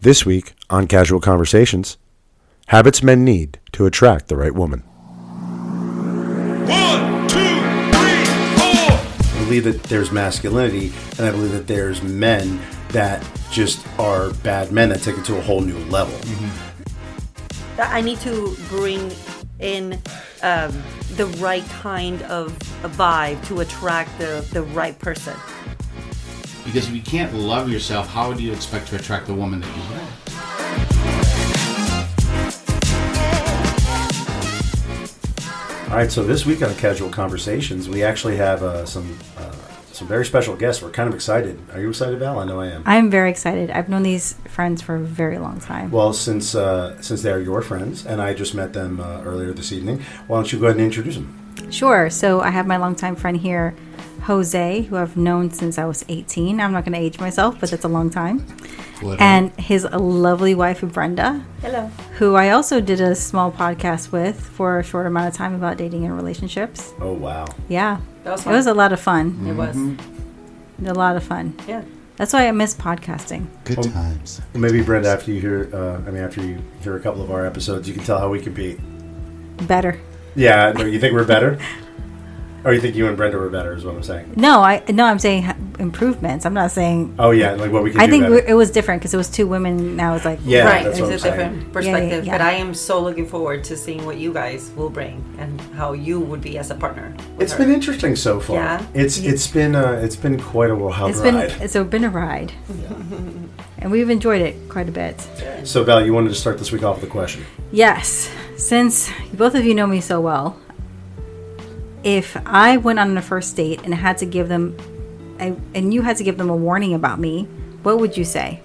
This week on Casual Conversations, habits men need to attract the right woman. One, two, three, four. I believe that there's masculinity, and I believe that there's men that just are bad men that take it to a whole new level. that I need to bring in um, the right kind of vibe to attract the, the right person. Because if you can't love yourself, how do you expect to attract the woman that you love? All right, so this week on Casual Conversations, we actually have uh, some uh, some very special guests. We're kind of excited. Are you excited, Val? I know I am. I'm very excited. I've known these friends for a very long time. Well, since uh, since they're your friends, and I just met them uh, earlier this evening, why don't you go ahead and introduce them? Sure. So I have my longtime friend here, Jose, who I've known since I was 18. I'm not going to age myself, but that's a long time. Whatever. And his lovely wife, Brenda, Hello. who I also did a small podcast with for a short amount of time about dating and relationships. Oh wow! Yeah. That was It was a lot of fun. It was. A lot of fun. Yeah. That's why I miss podcasting. Good times. Well, maybe Brenda, after you hear, uh, I mean, after you hear a couple of our episodes, you can tell how we compete. Better. Yeah, no, you think we're better, or you think you and Brenda were better? Is what I'm saying. No, I no, I'm saying improvements. I'm not saying. Oh yeah, like what we can. I do think better. it was different because it was two women. Now it's like Yeah, right. It's a saying. different perspective. yeah, But yeah. I am so looking forward to seeing what you guys will bring and how you would be as a partner. with It's her. been interesting so far. Yeah? It's it's been uh, it's been quite a wild ride. It's been ride. it's a, been a ride, and we've enjoyed it quite a bit. So Val, you wanted to start this week off with a question. Yes, since both of you know me so well, if I went on a first date and had to give them, a, and you had to give them a warning about me, what would you say?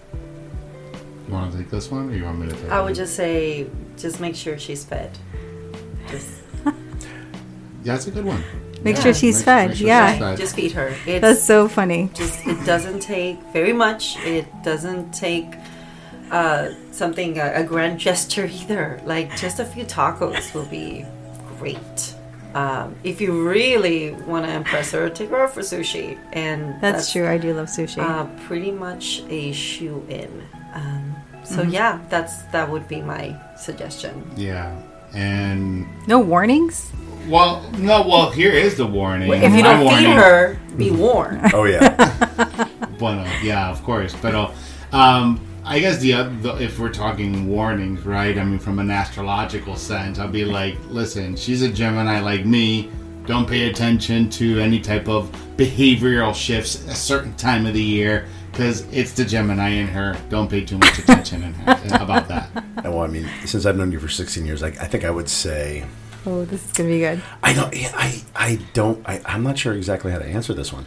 You want to take this one, or you want me to take I it? would just say, just make sure she's fed. Just, Yeah, that's a good one. Make Yeah, sure she's make- fed. make sure yeah, she's fed. just feed her. It's that's so funny. just it doesn't take very much. It doesn't take uh, something a, a grand gesture either. Like just a few tacos will be great. Um, if you really want to impress her, take her out for sushi, and That's, true. I do love sushi. Uh, pretty much a shoo in. Um, so Mm-hmm. yeah, that's that would be my suggestion. Yeah. And no warnings. well, no. Well, here is the warning. If you don't feed her, be warned. Oh yeah, Bueno, yeah, of course. But uh, um, I guess the, oth- the if we're talking warnings, right? I mean, from an astrological sense, I'll be like, listen, she's a Gemini like me. Don't pay attention to any type of behavioral shifts at a certain time of the year because it's the Gemini in her. Don't pay too much attention in her, about that. well, I mean, since I've known you for 16 years, I, I think I would say Oh, this is gonna be good. I don't. I I don't. I, I'm not sure exactly how to answer this one.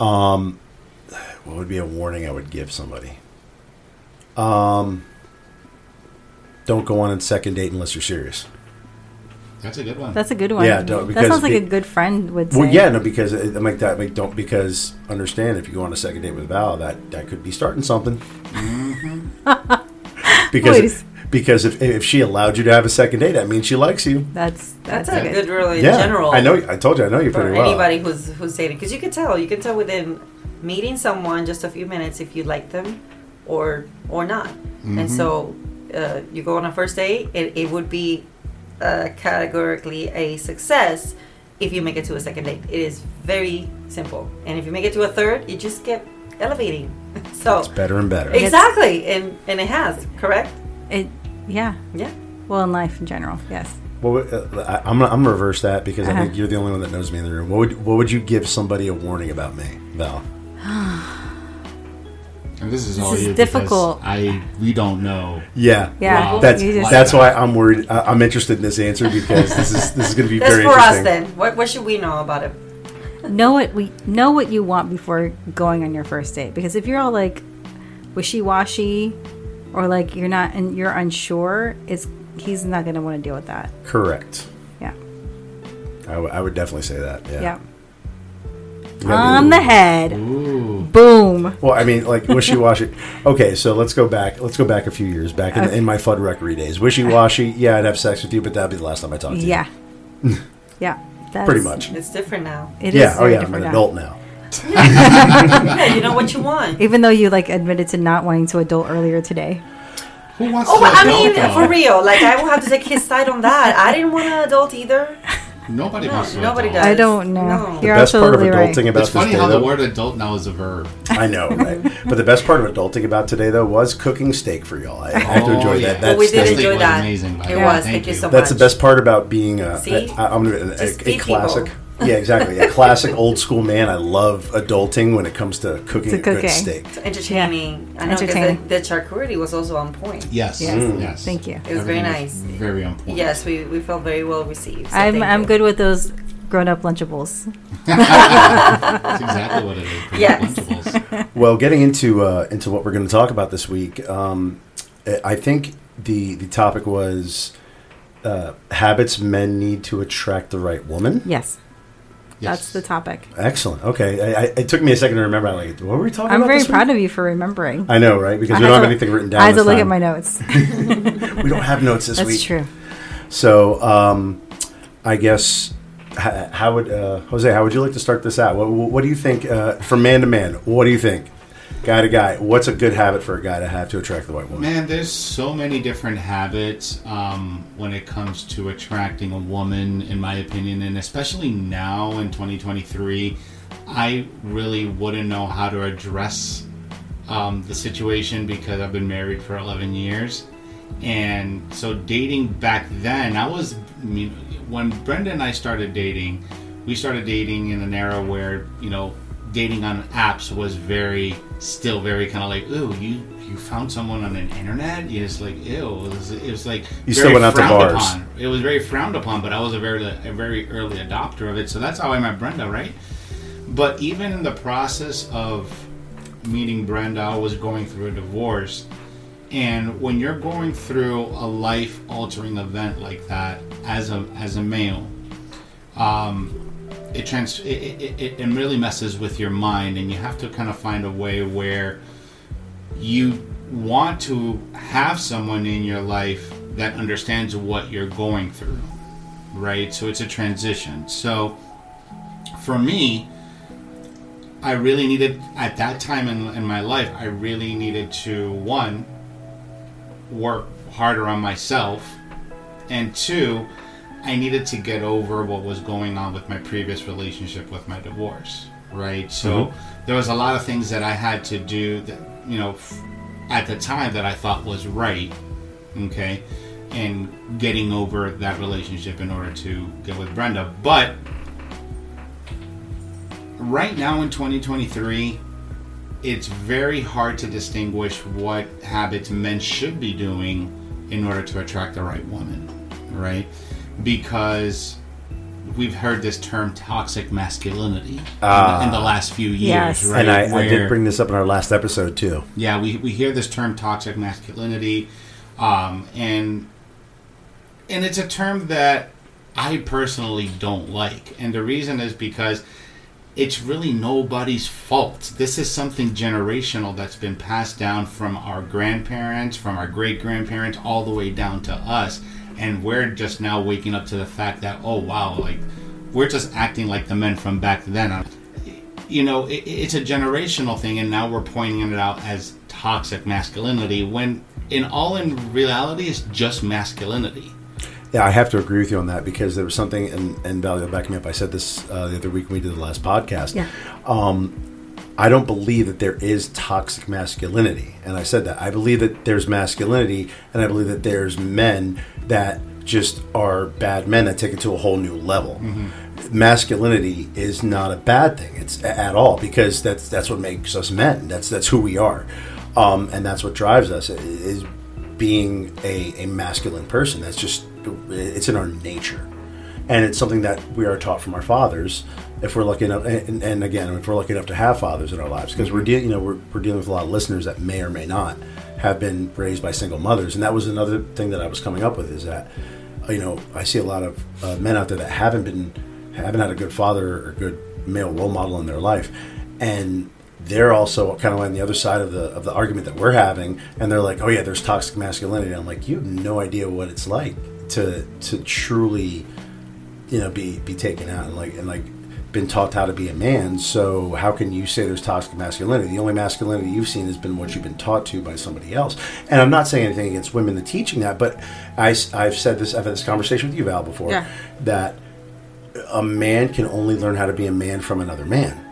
Um, what would be a warning I would give somebody? Um, don't go on a second date unless you're serious. That's a good one. That's a good one. Yeah, don't- that sounds like be- a good friend would say. Well, yeah, no, because I'm like that. Like, don't because understand if you go on a second date with Val, that that could be starting something. because Please. because if if she allowed you to have a second date, that means she likes you. That's That's that's, a good rule in yeah, general. I know. I told you, I know you for pretty well. anybody who's who's dating because you can tell you can tell within meeting someone just a few minutes if you like them or or not and so uh, you go on a first date it, it would be uh, categorically a success if you make it to a second date it is very simple and if you make it to a third you just get elevating so It's better and better. exactly and and it has correct It, yeah. yeah Well, in life in general, yes. Well, uh, I, I'm gonna, I'm gonna reverse that because I Uh-huh. think you're the only one that knows me in the room. What would what would you give somebody a warning about me, Val? and this is This all is you difficult. I we don't know. Yeah, Yeah. Wow. That's You just- that's why I'm worried. I, I'm interested in this answer because this is this is going to be that's very for us then what, what should we know about it know what we know what you want before going on your first date because if you're all like wishy-washy or like you're not and you're unsure it's he's not going to want to deal with that Correct. yeah I, w- I would definitely say that. Yeah. yeah, You gotta be- on the head Ooh. Boom Well, I mean, like wishy washy. Okay, so let's go back. Let's go back a few years back in, in my Fudd Rectory days. Wishy washy. Yeah, I'd have sex with you, but that'd be the last time I talked to you. yeah yeah that's, pretty much. it's different now It is Yeah. Oh yeah, I'm an now. adult now. yeah you know what you want even though you like admitted to not wanting to adult earlier today Who wants Oh, to I adult, mean, though? for real. Like, I will have to take his side on that. I didn't want to adult either. Nobody No, wants to nobody adult. does. I don't know. No. You're the best part of adulting right. about It's this funny day, how the word adult now is a verb. I know, right? but the best part of adulting about today, though, was cooking steak for y'all. I have to Oh, enjoy yeah. that. But we That's did the- enjoy that. amazing, It the way. was. Thank Thank you you. so much. That's the best part about being a, See? I, am gonna, a, a classic. people. Yeah, exactly. A classic old school man. I love adulting when it comes to cooking To a good cooking. steak. entertaining. I know because the, the charcuterie was also on point. Yes. Yes. Mm. yes. Thank you. It was very Everything nice. Very on point. Yes, we, we felt very well received. so I'm I'm you. good with those grown up Lunchables. That's exactly what it is. Yes. Lunchables. Well, getting into uh, into what we're going to talk about this week, um, I think the the topic was uh, habits men need to attract the right woman. Yes, that's the topic. Excellent. Okay, I, I, it took me a second to remember. I'm like, what were we talking about? I'm very this week? proud of you for remembering. I know, right? Because I we don't have to- anything written down. I had to look at my notes. We don't have notes this That's week. That's true. So, um, I guess how, how would uh, Jose? How would you like to start this out? What, what do you think uh, from man to man? What do you think, guy to guy? What's a good habit for a guy to have to attract the white woman? Man, there's so many different habits um, when it comes to attracting a woman, in my opinion, and especially now in 2023, I really wouldn't know how to address um, the situation because I've been married for 11 years. And so dating back then, I was I mean, when Brenda and I started dating, we started dating in an era where you know dating on apps was very still very kind of like ooh you you found someone on an internet it's like ew it was, it was like You still went out to bars. upon. it was very frowned upon but I was a very a very early adopter of it so that's how I met Brenda right but even in the process of meeting Brenda I was going through a divorce and when you're going through a life altering event like that as a as a male, um, it trans it, it, it, it really messes with your mind, and you have to kind of find a way where you want to have someone in your life that understands what you're going through, right? So it's a transition. So for me, I really needed at that time in, in my life, I really needed to one work harder on myself, and two, I needed to get over what was going on with my previous relationship with my divorce, right? So mm-hmm. there was a lot of things that I had to do that, you know, f- at the time that I thought was right, okay, and getting over that relationship in order to get with Brenda. But right now in 2023, it's very hard to distinguish what habits men should be doing in order to attract the right woman, right? Because we've heard this term toxic masculinity in, the, in the last few years, Yes. right? and I, I did bring this up in our last episode too. yeah, we, we hear this term toxic masculinity, um, and and it's a term that I personally don't like, and the reason is because it's really nobody's fault. This is something generational that's been passed down from our grandparents, from our great grandparents, all the way down to us, and we're just now waking up to the fact that oh wow, like we're just acting like the men from back then you know, it, it's a generational thing, and now we're pointing it out as toxic masculinity when, in all in reality, it's just masculinity. Yeah, I have to agree with you on that because there was something, and, and Valley will back me up. I said this uh, the other week when we did the last podcast. Yeah. Um, I don't believe that there is toxic masculinity. And I said that. I believe that there's masculinity, and I believe that there's men that just are bad men that take it to a whole new level. Masculinity is not a bad thing. It's at all because that's that's what makes us men. That's that's who we are, um, and that's what drives us. Is being a, a masculine person. That's just it's in our nature, and it's something that we are taught from our fathers. If we're lucky enough, and, and again, if we're lucky enough to have fathers in our lives, because we're dealing, you know, we're, we're dealing with a lot of listeners that may or may not have been raised by single mothers, and that was another thing that I was coming up with is that, you know, I see a lot of uh, men out there that haven't been haven't had a good father or good male role model in their life, and they're also kind of on the other side of the of the argument that we're having, and they're like, "Oh yeah, there's toxic masculinity." I'm like, you have no idea what it's like to to truly, you know, be be taken out. And like and like been taught how to be a man. So how can you say there's toxic masculinity? The only masculinity you've seen has been what you've been taught to by somebody else. And I'm not saying anything against women that teaching that, but I, have said this. I've had this conversation with you, Val, before. Yeah. That a man can only learn how to be a man from another man.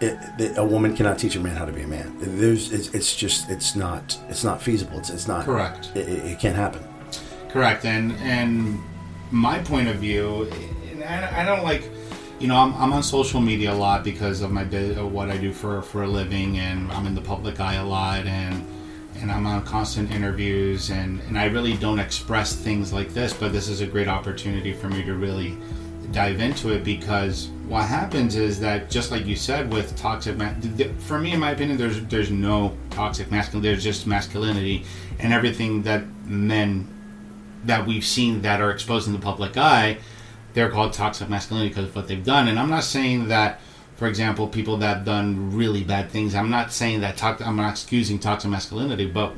It, it- a woman cannot teach a man how to be a man. There's, it's, it's just, it's not, it's not feasible. It's, it's not Correct. It, it, it can't happen. Correct, and and my point of view, and I, I don't like, you know, I'm, I'm on social media a lot because of my of what I do for for a living, and I'm in the public eye a lot, and and I'm on constant interviews, and and I really don't express things like this, but this is a great opportunity for me to really dive into it because what happens is that just like you said with toxic ma- for me in my opinion there's there's no toxic masculinity there's just masculinity and everything that men that we've seen that are exposed in the public eye, they're called toxic masculinity because of what they've done. And I'm not saying that, for example, people that have done really bad things. I'm not saying that. I'm not excusing toxic masculinity, but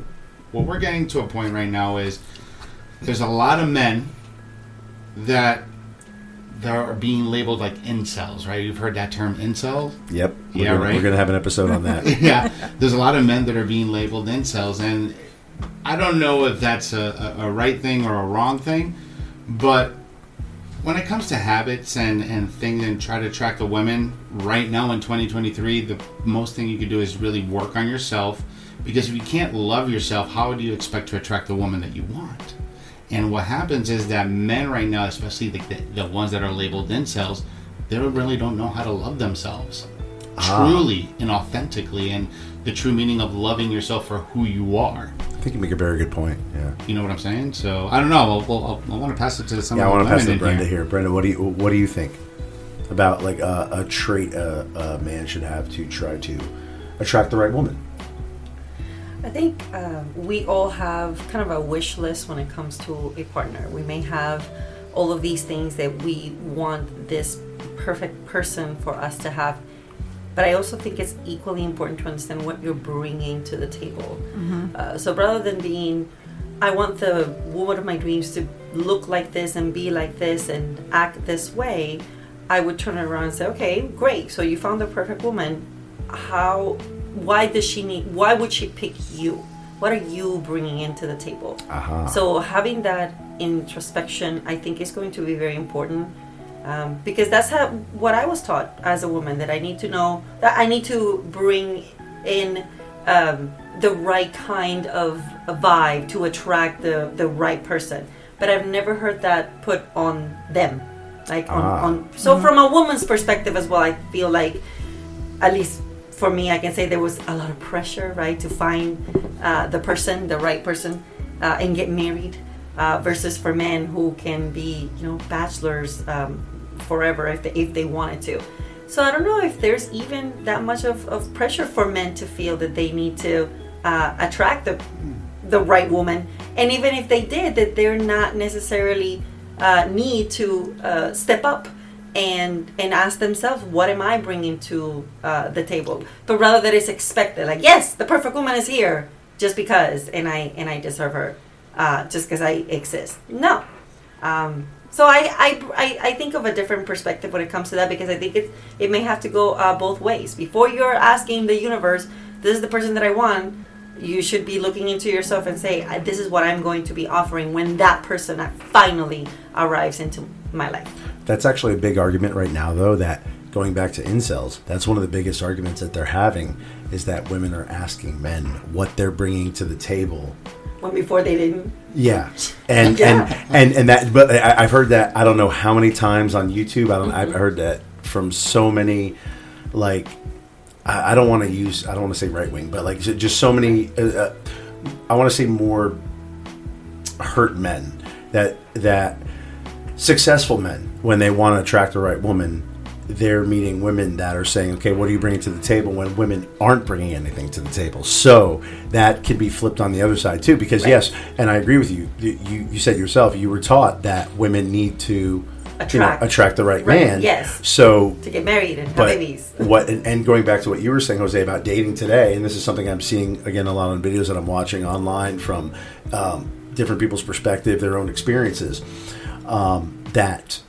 what we're getting to a point right now is there's a lot of men that that are being labeled like incels. Right? You've heard that term incel. Yep. We're Yeah, gonna, right. We're going to have an episode on that. yeah, there's a lot of men that are being labeled incels, and I don't know if that's a, a, a right thing or a wrong thing, but when it comes to habits and, and things and try to attract the women right now in 2023, the most thing you can do is really work on yourself because if you can't love yourself, how do you expect to attract the woman that you want? And what happens is that men right now, especially the, the, the ones that are labeled incels, they really don't know how to love themselves ah. truly and authentically and the true meaning of loving yourself for who you are. I think you make a very good point. Yeah. You know what I'm saying? So I don't know. Well, well, I want to pass it to some. Yeah, I want to pass it to Brenda here. Brenda, what do you what do you think about like a, a trait a, a man should have to try to attract the right woman? I think um, we all have kind of a wish list when it comes to a partner. We may have all of these things that we want this perfect person for us to have, but I also think it's equally important to understand what you're bringing to the table. Uh, so rather than being, I want the woman of my dreams to look like this and be like this and act this way, I would turn it around and say, okay, great. So you found the perfect woman. How? Why does she need? Why would she pick you? What are you bringing into the table? Aha. So having that introspection, I think, is going to be very important um, because that's how what I was taught as a woman that I need to know that I need to bring in um, the right kind of a vibe to attract the the right person. But I've never heard that put on them, like on, Ah. on. So from a woman's perspective as well, I feel like at least for me, I can say there was a lot of pressure, right, to find uh, the person, the right person, uh, and get married, uh, versus for men who can be, you know, bachelors um, forever if they, if they wanted to. So I don't know if there's even that much of, of pressure for men to feel that they need to uh, attract the the right woman, and even if they did, that they're not necessarily uh, need to uh, step up and and ask themselves, what am I bringing to uh, the table? But rather that it's expected, like yes, the perfect woman is here just because, and I and I deserve her uh, just because I exist. No. Um, so I, I, I, I think of a different perspective when it comes to that because I think it it may have to go uh, both ways. Before you're asking the universe, this is the person that I want, you should be looking into yourself and say, this is what I'm going to be offering when that person finally arrives into my life. That's actually a big argument right now, though. That going back to incels, that's one of the biggest arguments that they're having is that women are asking men what they're bringing to the table. When before they didn't. Yeah, and Yeah. and and and that. But I, I've heard that I don't know how many times on YouTube. I don't. I've heard that from so many, like. I I don't want to use. I don't want to say right wing, but like just so many. Uh, uh, I want to say more hurt men that that successful men when they want to attract the right woman they're meeting women that are saying okay what are you bringing to the table when women aren't bringing anything to the table so that can be flipped on the other side too because Right. yes and i agree with you you, you said yourself you were taught that women need to you know, Attract. attract the right, Right, man yes. so To get married and have babies. what and, and going back to what you were saying, Jose, about dating today, and this is something I'm seeing again a lot on videos that I'm watching online from um, different people's perspective, their own experiences. Um, that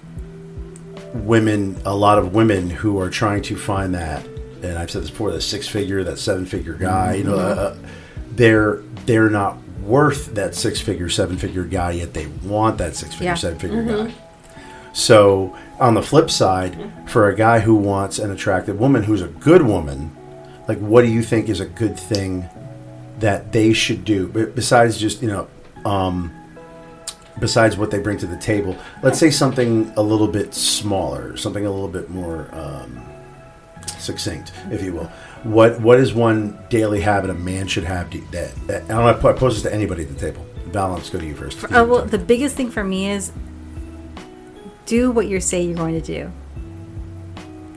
women, a lot of women who are trying to find that, and I've said this before, the six figure, that seven figure guy, you know, uh, they're they're not worth that six figure, seven figure guy, yet they want that six figure, Yeah. seven figure guy. So on the flip side, for a guy who wants an attractive woman who's a good woman, like what do you think is a good thing that they should do besides just you know um, besides what they bring to the table let's say something a little bit smaller something a little bit more um, succinct if you will what what is one daily habit a man should have to, that, that and gonna pose this to anybody at the table Val, let's go to you first Uh, well, the biggest thing for me is do what you say you're going to do.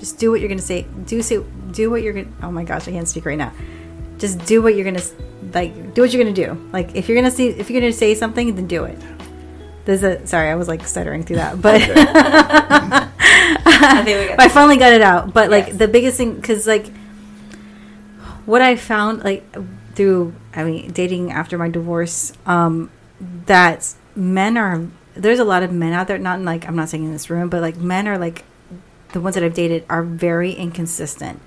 Just do what you're going to say. Do say, do what you're going. Oh my gosh, I can't speak right now. Just do what you're going to like. Do what you're going to do. Like if you're going to see, if you're going to say something, then do it. There's a sorry, I was like stuttering through that, but I think we I finally got it out. But like Yes. the biggest thing, because like what I found, like through I mean dating after my divorce, um, that men are there's a lot of men out there. Not in, like I'm not saying in this room, but like men are like the ones that I've dated are very inconsistent.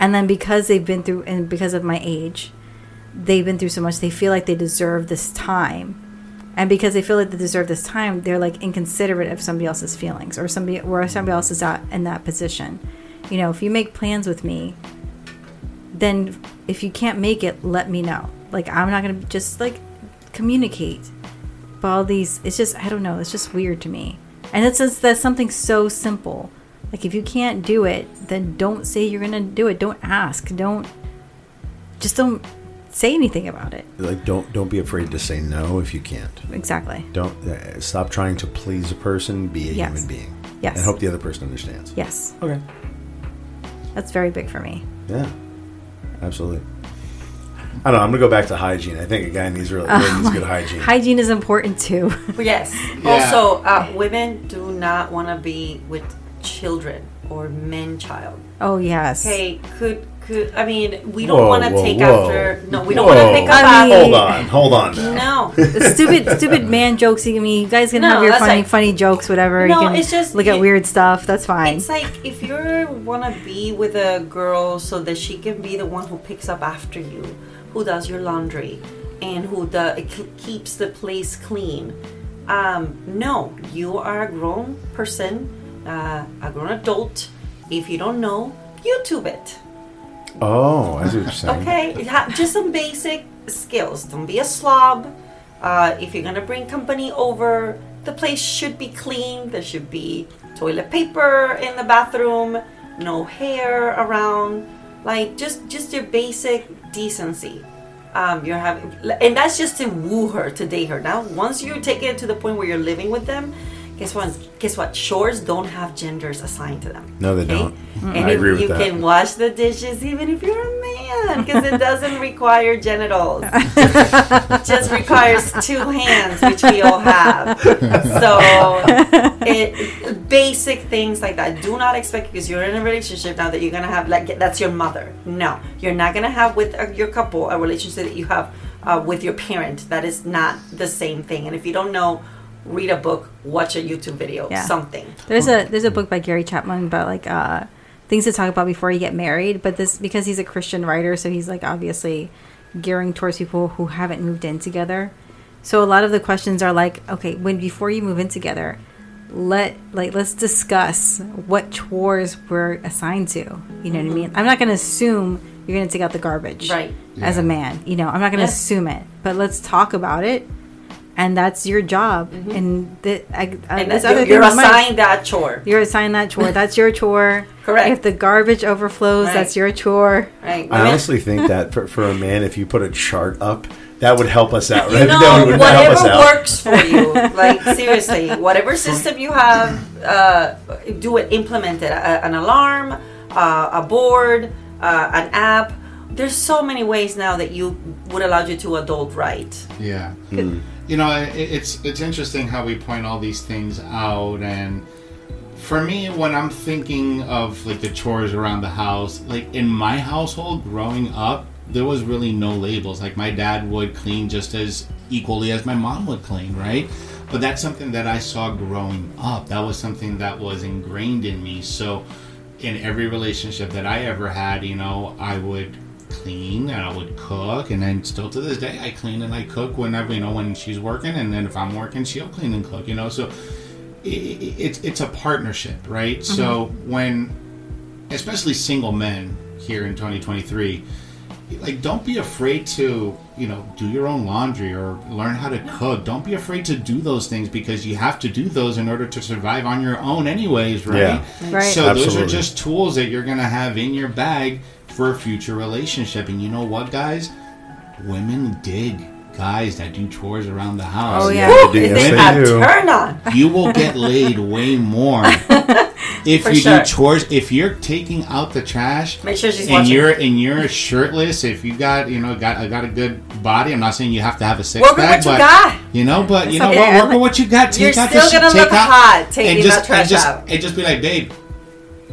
And then because they've been through and because of my age, they've been through so much, they feel like they deserve this time. And because they feel like they deserve this time, they're like inconsiderate of somebody else's feelings or somebody or somebody else is out in that position. You know, if you make plans with me, then if you can't make it, let me know. Like I'm not gonna just like communicate. But all these, it's just I don't know. It's just weird to me. And it's just that's something so simple. Like if you can't do it, then don't say you're gonna do it. Don't ask. Don't just don't say anything about it. like don't don't be afraid to say no if you can't Exactly. don't uh, stop trying to please a person be a Yes. human being Yes. and hope the other person understands Yes. okay That's very big for me. Yeah, absolutely. I don't know. I'm gonna go back to hygiene. I think a guy needs really, really needs good hygiene. Hygiene is important too. Yes. Also, uh, women do not want to be with children or men child. oh yes. Okay, could could I mean we don't want to take whoa. after. No, we don't want to pick up I mean- after. hold on, hold on. Now. No. Stupid, stupid man jokes. I mean, you guys can No, have your funny, like- funny jokes, whatever. No, you can it's just- look at you- weird stuff. That's fine. It's like if you want to be with a girl so that she can be the one who picks up after you, who does your laundry, and who the, keeps the place clean. Um, no, you are a grown person, uh, a grown adult. If you don't know, YouTube it. Oh, I see what you're saying. Okay, ha- just some basic skills. Don't be a slob. Uh, if you're gonna bring company over, the place should be clean. There should be toilet paper in the bathroom, no hair around, like just just your basic decency. Um, you're having, and that's just to woo her, to date her. Now, once you take it to the point where you're living with them, guess what? Guess what? Shores don't have genders assigned to them. No, they okay? don't. And I you, agree with you that. can wash the dishes even if you're a man because it doesn't require genitals. it just requires two hands, which we all have. So, it, basic things like that. Do not expect because you're in a relationship now that you're gonna have like that's your mother. No, you're not gonna have with uh, your couple a relationship that you have uh, with your parent. That is not the same thing. And if you don't know, read a book, watch a YouTube video, Yeah. something. There's a there's a book by Gary Chapman about like uh, things to talk about before you get married. But this because he's a Christian writer, so he's like obviously gearing towards people who haven't moved in together. So a lot of the questions are like, okay, when before you move in together, let like let's discuss what chores we're assigned to. You know what I mean? Mm-hmm. I'm not going to assume you're going to take out the garbage, Right. As a man, you know, I'm not going to Yes. assume it, but let's talk about it. And that's your job. And the, I, I, Mm-hmm. And this that's, other you're, thing you're assigned that chore. you're assigned that chore. That's your chore. Correct. If the garbage overflows, Right. that's your chore. Right. I Women- honestly think that for, for a man, if you put a chart up, that would help us out. you know, that would help us whatever out. works for you. Like seriously, whatever system you have, uh, do it. Implement it. A, an alarm, uh, a board, uh, an app. There's so many ways now that you would allow you to adult right. Yeah. You know, it, it's it's interesting how we point all these things out, and for me, when I'm thinking of like the chores around the house, like in my household growing up, there was really no labels. Like my dad would clean just as equally as my mom would clean, right? but that's something that I saw growing up. That was something that was ingrained in me. So, in every relationship that I ever had, you know, I would clean and I would cook, and then still to this day, I clean and I cook whenever you know when she's working, and then if I'm working, she'll clean and cook. You know, so i- i- it's it's a partnership, right? So mm-hmm. when, especially single men here in 2023, like don't be afraid to you know do your own laundry or learn how to cook. Don't be afraid to do those things because you have to do those in order to survive on your own, anyways, right? Yeah. Right. So those are just tools that you're gonna have in your bag for a future relationship. And you know what, guys? Women dig guys that do chores around the house. Oh, yeah. Woo, do. Yes, is they a do. turn on. you will get laid way more if For you sure. do chores. If you're taking out the trash, Make sure she's and watching. you're and you're shirtless. If you got you know got I got a good body. I'm not saying you have to have a six Work pack, what you but got. you know, but you know okay. what? Yeah, Work with what you got. Take You're out still the sh- gonna take look out, hot taking and just, that trash and just, out. And just be like, babe.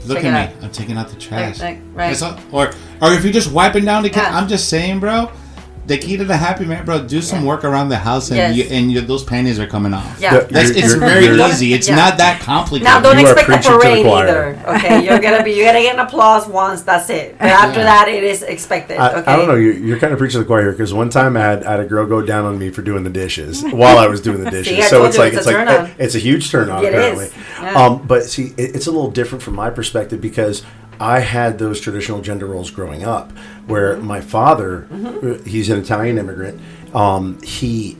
Look it at out. me. I'm taking out the trash. like, right. All- or or if you're just wiping down the cat. Yeah. I'm just saying, bro. The key to the happy man, bro. Do some work around the house, and Yes. you, and you, those panties are coming off. Yeah. Yeah, That's, You're- it's you're- very you're- easy. It's Yeah. not that complicated. Now don't You expect a preaching to parade either. Okay, you're gonna be you're gonna get an applause once. That's it. But after Yeah. that, it is expected. I, okay. I don't know. You're, you're kind of preaching to the choir here because one time I had, I had a girl go down on me for doing the dishes while I was doing the dishes. I so it's like it's it's a like turn it's a huge turn on It apparently. is. Yeah. Um, but see, it, it's a little different from my perspective because I had those traditional gender roles growing up, where Mm-hmm. my father, uh, he's an Italian immigrant. Um, he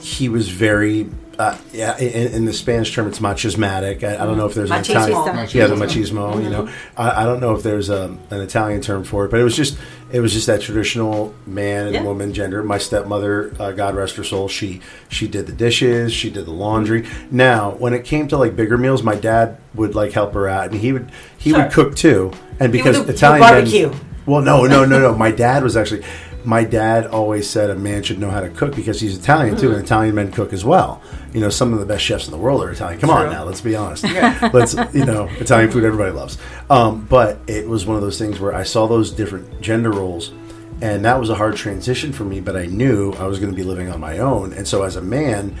he was very. Uh, yeah, in, in the Spanish term, it's machismatic. I, I don't know if there's an Machismo. Italian, Machismo. yeah, the machismo. You know, I, I don't know if there's a, an Italian term for it, but it was just it was just that traditional man and Yeah. woman gender. My stepmother, uh, God rest her soul, she she did the dishes, she did the laundry. Now, when it came to like bigger meals, my dad would like help her out, and he would he Sure. would cook too. And because would Italian men- barbecue. well, no, no, no, no. My dad was actually. My dad always said a man should know how to cook because he's Italian too, and Italian men cook as well. You know, some of the best chefs in the world are Italian. Come on now, let's be honest. let's you know, Italian food everybody loves. Um, but it was one of those things where I saw those different gender roles, and that was a hard transition for me. But I knew I was going to be living on my own, and so as a man,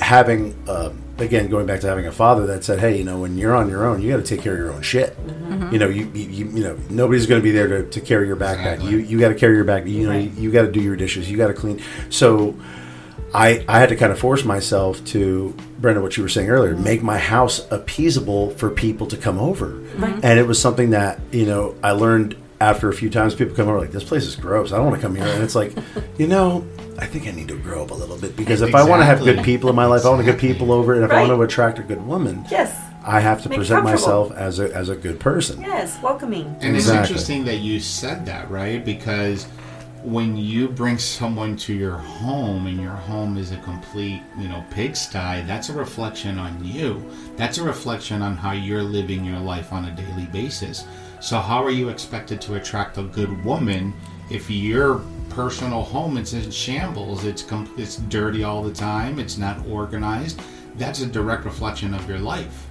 having again going back to having a father that said, "Hey, you know, when you're on your own, you got to take care of your own shit. Mm-hmm. You know, you, you you you know nobody's going to be there to, to carry your backpack. Exactly. You you got to carry your back. You know, you, you got to do your dishes. You got to clean. So." I, I had to kind of force myself to Brenda what you were saying earlier make my house appeasable for people to come over and it was something that you know I learned after a few times people come over like this place is gross I don't want to come here and it's like you know I think I need to grow up a little bit because if I want to have good people in my life I want to get people over and if I want to attract a good woman Yes. I have to Make present myself as a as a good person Yes. Welcoming. And it's interesting that you said that, right? Because when you bring someone to your home and your home is a complete, you know, pigsty, that's a reflection on you. That's a reflection on how you're living your life on a daily basis. So how are you expected to attract a good woman if your personal home. It's in shambles? It's com- it's dirty all the time. It's not organized. That's a direct reflection of your life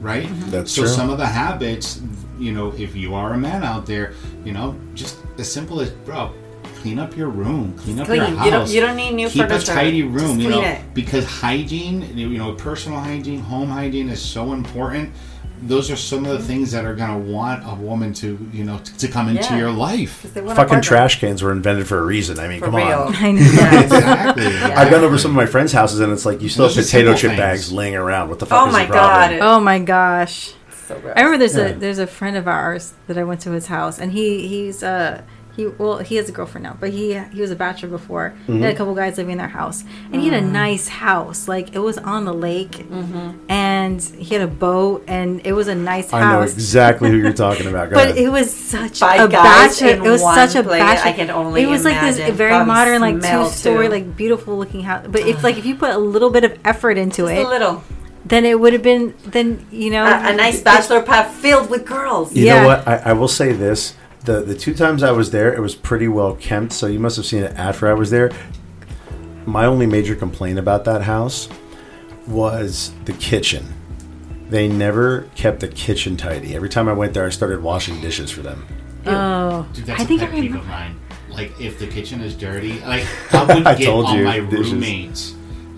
right? Mm-hmm. That's so true. some of the habits, you know, if you are a man out there, you know, just as simple as bro, clean up your room, clean up Clean. your You house. don't- you don't need new Keep furniture. a tidy room, Just you clean know, it. because hygiene, you know, personal hygiene, home hygiene is so important. Those are some of the things that are gonna want a woman to, you know, t- to come into Yeah. your life. 'Cause they want a fucking trash cans were invented for a reason I mean For come real. on I know. exactly. I've been over some of my friends' houses and it's like you still Those have are potato simple chip things. bags laying around what the fuck Oh is my the problem? god. Oh my gosh. So gross. I remember there's Yeah. a there's a friend of ours that I went to his house, and he he's uh he well he has a girlfriend now, but he he was a bachelor before. He Mm-hmm. had a couple guys living in their house, and he had a nice house, like it was on the lake, Mm-hmm. and he had a boat, and it was a nice house I know exactly who you're talking about. Go But ahead. it was such Five a bachelor. It was such a bachelor. I can only It was like this very modern, like two story, like beautiful looking house. But if like if you put a little bit of effort into Just it, a little. then it would have been then you know A, a nice bachelor pad filled with girls. You Yeah. know what? I, I will say this: the the two times I was there, it was pretty well kept. So you must have seen it after I was there. My only major complaint about that house was the kitchen. They never kept the kitchen tidy. Every time I went there, I started washing dishes for them. Oh, Dude, that's I a think I peeve remember. of mine. Like, if the kitchen is dirty, like I would I get told on you, my dishes. roommates.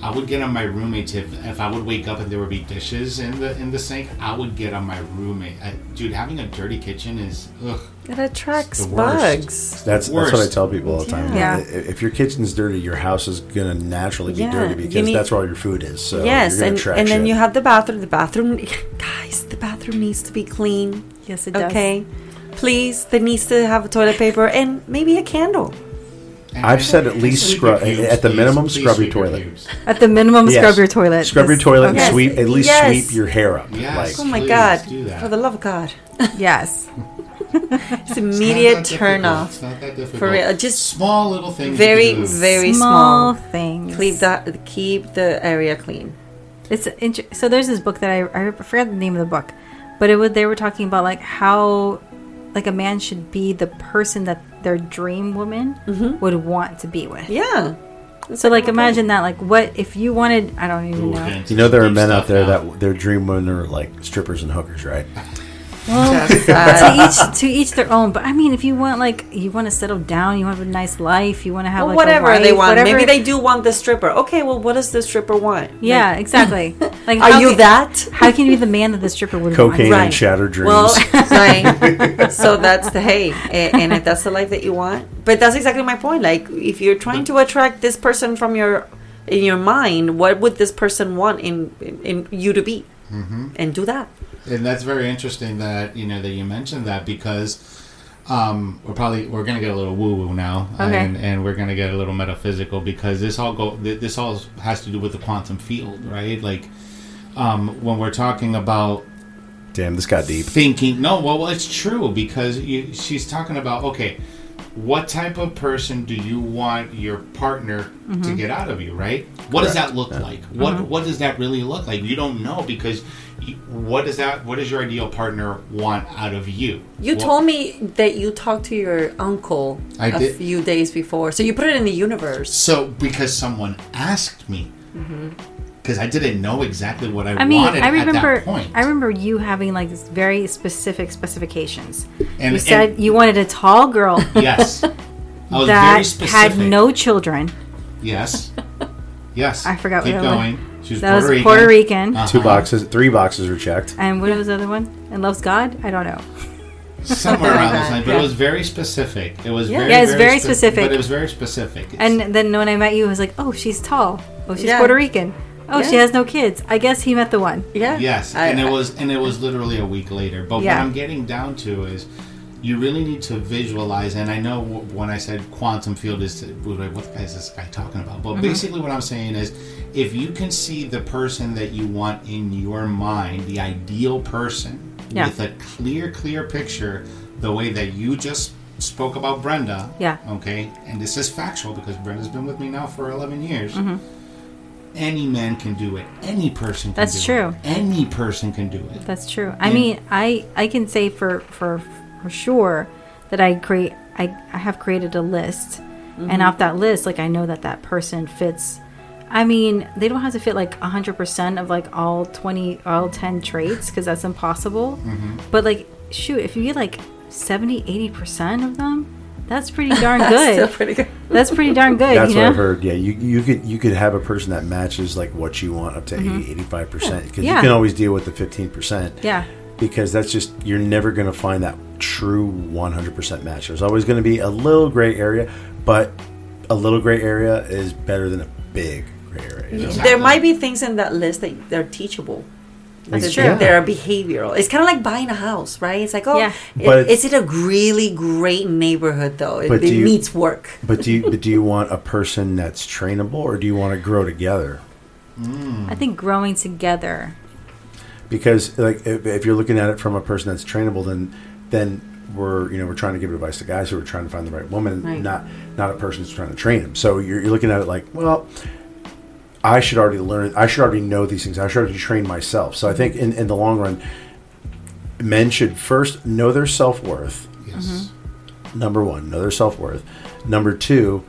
I would get on my roommates if, if I would wake up and there would be dishes in the in the sink. I would get on my roommate. I, dude, having a dirty kitchen is ugh. It attracts The worst. bugs. That's that's what I tell people all the time. Yeah. I- If your kitchen's dirty, your house is gonna naturally be Yeah, dirty because need- that's where all your food is. So yes, and, and then shit. you have the bathroom. The bathroom, guys, the bathroom needs to be clean. Yes, it does. Okay, please. It needs to have toilet paper and maybe a candle. And I've said at least scrub- at the minimum, Please scrub your toilet. At the minimum, Yes. scrub your toilet. Scrub your toilet Yes. and sweep at least Yes. sweep your hair up. Yes. Oh my God! For the love of God, Yes. it's It's immediate not that turn difficult. off. It's not that difficult. For real, just small little things. very, you can do. very Small small. things. Keep that. Keep the area clean. It's inter- so there's this book that I I forgot the name of the book, but it was they were talking about like how like a man should be the person that their dream woman mm-hmm. would want to be with. Yeah. So like imagine that like what if you wanted I don't even Ooh, know. You know there are men out there now. that their dream women are like strippers and hookers, right? Well, to each to each their own. But I mean, if you want like you want to settle down, you want to have a nice life, you want to have well, like a whatever they want. whatever- Maybe they do want the stripper. Okay, well, what does the stripper want? Yeah, exactly. Like, Are you can- that? How can you be the man that the stripper would Cocaine want? and shattered dreams. Well, right. so that's the hey, and if that's the life that you want, but that's exactly my point. Like, if you're trying to attract this person from your in your mind, what would this person want in in, in you to be, mm-hmm. and do that. And that's very interesting that you know that you mentioned that because um, we're probably we're gonna get a little woo woo now, Okay. and, and we're gonna get a little metaphysical because this all go this all has to do with the quantum field, right? Like um, when we're talking about Damn, this got deep. thinking no well, well it's true because you, she's talking about okay what type of person do you want your partner to mm-hmm. get out of you right? What does that look like? What mm-hmm. what does that really look like? You don't know because you, what does that what does your ideal partner want out of you? You Well, told me that you talked to your uncle I a did. few days before, so you put it in the universe. so because someone asked me mm-hmm. Because i didn't know exactly what i, I mean, wanted I at remember that point I remember you having like very specific specifications. And- you said and- you wanted a tall girl yes i was very that specific had no children. yes yes I forgot keep what it was. going she was That Puerto was Rican. Puerto Rican. Uh-huh. Two boxes, three boxes were checked. And what was the other one? And loves God? I don't know. somewhere around those that, lines, but yeah. it was very specific. It was Yeah. very, Yeah, it's very spe- specific. But it was very specific. It's- And then when I met you, I was like, oh, she's tall. Oh, she's Yeah. Puerto Rican. Oh, she has no kids. I guess he met the one. Yeah. yes, I- and it was and it was literally a week later. But Yeah. what I'm getting down to is. You really need to visualize, and I know when I said quantum field is, like, what the guy is this guy talking about? Mm-hmm. But basically, what I'm saying is, if you can see the person that you want in your mind, the ideal person, Yeah. with a clear, clear picture, the way that you just spoke about Brenda, Yeah. okay, and this is factual because Brenda's been with me now for 11 years. Mm-hmm. Any man can do it. Any person can That's do true. it. Any person can do it. That's true. I Yeah. mean, I I can say for for for sure that I create I I have created a list, and mm-hmm. off that list, like I know that that person fits. I mean, they don't have to fit like hundred percent of like all twenty, all ten traits because that's impossible. Mm-hmm. But like, shoot, if you get like 70, 80 percent of them, that's pretty darn Still good. pretty good. that's pretty darn good. That's you what know? I've heard. Yeah, you you could you could have a person that matches like what you want up to 80, 85 percent because Mm-hmm. Yeah. you can always deal with the fifteen percent. Yeah. because that's just you're never going to find that true 100% match. There's always going to be a little gray area, but a little gray area is better than a big gray area. Exactly. There might be things in that list that they're teachable. That's true. yeah. They're behavioral. It's kind of like buying a house, right? It's like, oh, Yeah. i- But- is it a really great neighborhood though? It, But it you- needs work. But do you but do you want a person that's trainable or do you want to grow together? I think growing together. Because like if, if you're looking at it from a person that's trainable, then then we're you know we're trying to give advice to guys who are trying to find the right woman, Right. not not a person who's trying to train them. So you're, you're looking at it like, well, I should already learn. I should already know these things. I should already train myself. So I think in, in the long run, men should first know their self worth. Yes. Mm-hmm. Number one, know their self worth. Number two,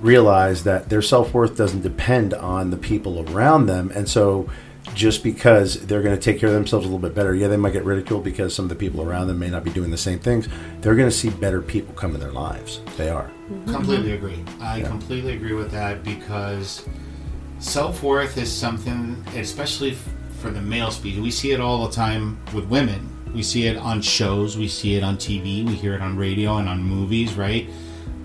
realize that their self worth doesn't depend on the people around them, and so just because they're going to take care of themselves a little bit better, yeah, they might get ridiculed because some of the people around them may not be doing the same things. They're going to see better people come in their lives. They are. Mm-hmm. Completely agree. I completely agree with that because self worth is something, especially for the male species. We see it all the time with women. We see it on shows, we see it on TV, we hear it on radio and on movies, right?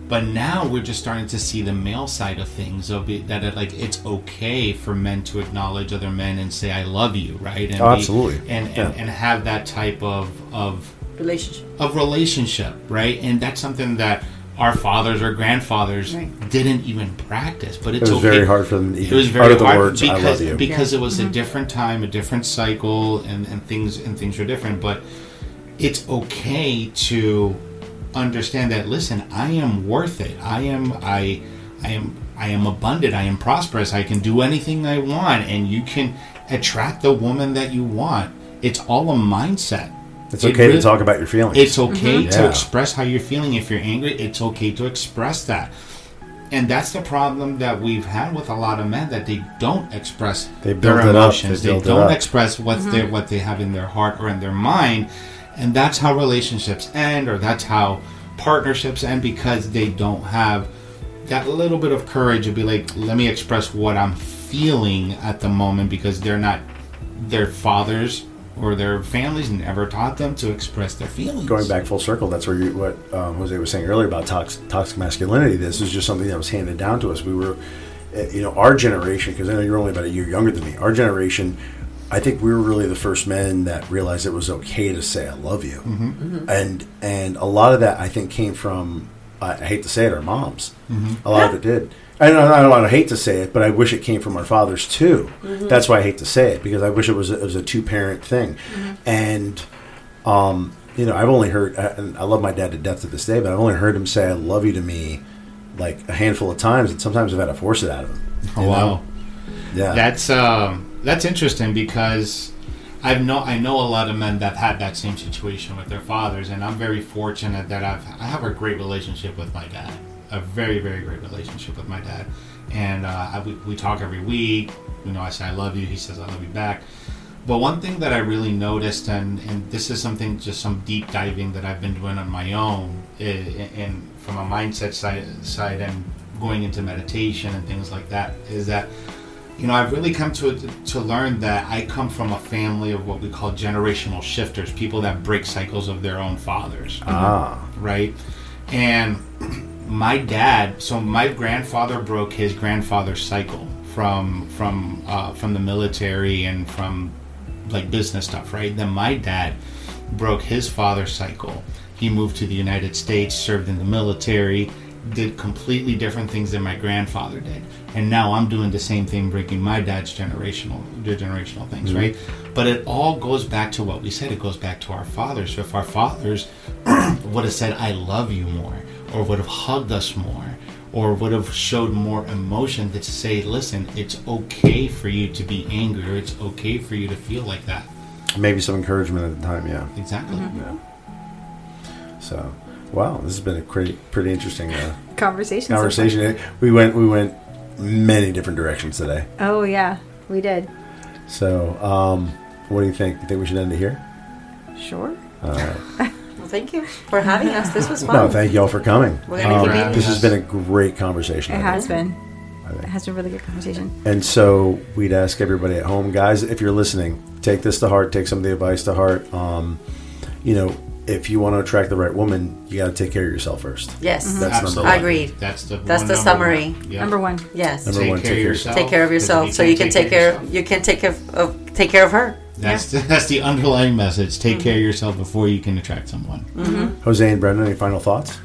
But now we're just starting to see the male side of things of it, that it, like it's okay for men to acknowledge other men and say I love you, right? And Oh, be- absolutely. and, and Yeah. and have that type of of Relationship. of relationship, right? And that's something that our fathers or grandfathers Right. didn't even practice. But it's okay. It was okay. very hard for them to It was very utter the hard words, "I because love you." because it was a mm-hmm. different time, a different cycle, and, and things and things were different. But it's okay to understand that. Listen, I am worth it. I am. I. I am. I am abundant. I am prosperous. I can do anything I want, and you can attract the woman that you want. It's all a mindset. It's It okay really- to talk about your feelings. it's okay mm-hmm. to Yeah. express how you're feeling. If you're angry, it's okay to express that. And that's the problem that we've had with a lot of men that they don't express They their build it up. emotions. They They, don't express what they mm-hmm. what they have in their heart or in their mind, and that's how relationships end, or that's how partnerships end because they don't have that little bit of courage to be like, let me express what I'm feeling at the moment because they're not their fathers or their families never taught them to express their feelings. going back full circle, that's where you, what um, Jose was saying earlier about toxic, toxic masculinity. This is just something that was handed down to us. We were, uh, you know, our generation, because I know you're only about a year younger than me. Our generation, I think we were really the first men that realized it was okay to say "I love you," and and a lot of that I think came from I, hate to say it, our moms. A lot of it did. I don't, I don't, I hate to say it, but I wish it came from our fathers too. That's why I hate to say it because I wish it was a, it was a two parent thing, and um, you know, I've only heard, and I love my dad to death to this day, but I've only heard him say "I love you" to me like a handful of times, and sometimes I've had to force it out of him. Oh you wow. Yeah, That's um, that's interesting because I've know I know a lot of men that've had that same situation with their fathers, and I'm very fortunate that I've I have a great relationship with my dad, a very very great relationship with my dad, and uh, I, we, we talk every week. You know, I say I love you, he says I love you back. But one thing that I really noticed, and, and this is something, just some deep diving that I've been doing on my own, and from a mindset side, side and going into meditation and things like that, is that you know, I've really come to to learn that I come from a family of what we call generational shifters, people that break cycles of their own fathers, ah, right? And my dad, so my grandfather broke his grandfather's cycle from from uh, from the military and from like business stuff, right? Then my dad broke his father's cycle. He moved to the United States, served in the military, did completely different things than my grandfather did. And now I'm doing the same thing, breaking my dad's generational generational things, mm-hmm. right? But it all goes back to what we said. It goes back to our fathers. So if our fathers would have said, "I love you" more, or would have hugged us more, or would have showed more emotion to say, "Listen, it's okay for you to be angry. Or it's okay for you to feel like that." maybe some encouragement at the time. Yeah, Exactly. yeah. So, wow, this has been a pretty pretty interesting uh, Conversation. so far. conversation. We went we went many different directions today. Oh yeah, we did. So, um, what do you think? You think we should end it here? Sure. Well, thank you for having us. This was fun. No, thank you all for coming. We're gonna Um, keep meeting. this has been a great conversation. It I has think. been. It has been a really good conversation. And so we'd ask everybody at home, guys, if you're listening, take this to heart, take some of the advice to heart. Um, you know, if you want to attract the right woman, you got to take care of yourself first. Yes. That's number one. Agreed. That's the That's one the number summary. one. Yeah. Number one. Yes. Number Take one, care take of care- yourself. take care of because if yourself so you can take of care. yourself- You can take care of, of take care of her. That's that's the underlying message. Take mm-hmm. care of yourself before you can attract someone. Mm-hmm. Mm-hmm. Jose and Brenda, any final thoughts?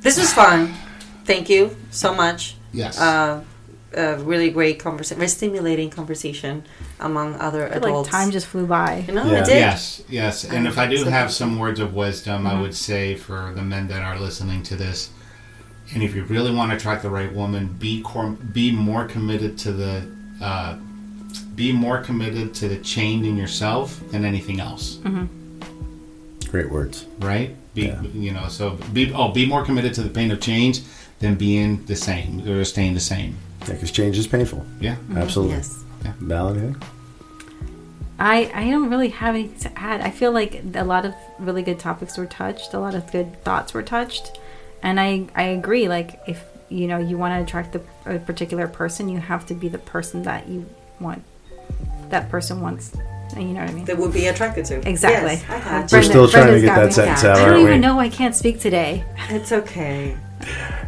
This was fun. Thank you so much. Yes. Uh, a really great conversation, very stimulating conversation among other I feel like adults. time just flew by. you know, Yeah. it did. Yes, yes. And if I do have some words of wisdom, Mm-hmm. I would say for the men that are listening to this, and if you really want to attract the right woman, be cor- be more committed to the uh, be more committed to the change in yourself than anything else. Great words. Right? Be Yeah. you know so be oh be more committed to the pain of change than being the same or staying the same. Yeah, because change is painful. Yeah. Absolutely. Yes. Val, anything? I, I don't really have anything to add. I feel like a lot of really good topics were touched, a lot of good thoughts were touched, and I I agree. Like if you know you want to attract the, a particular person, you have to be the person that you want. That person wants. You know what I mean? That would be attracted to. Exactly. Yes, I got We're We're Brenda- still trying to get that me. sentence out, I don't even we? know I can't speak today. It's okay.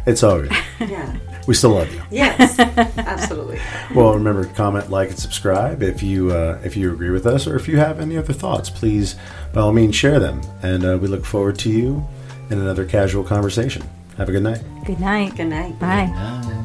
It's all good. Yeah. We still love you. Yes. Absolutely. Well, remember to comment, like, and subscribe if you uh, if you agree with us, or if you have any other thoughts. Please, by all means, share them. And uh, we look forward to you in another casual conversation. Have a good night. Good night. Good night. Bye. And-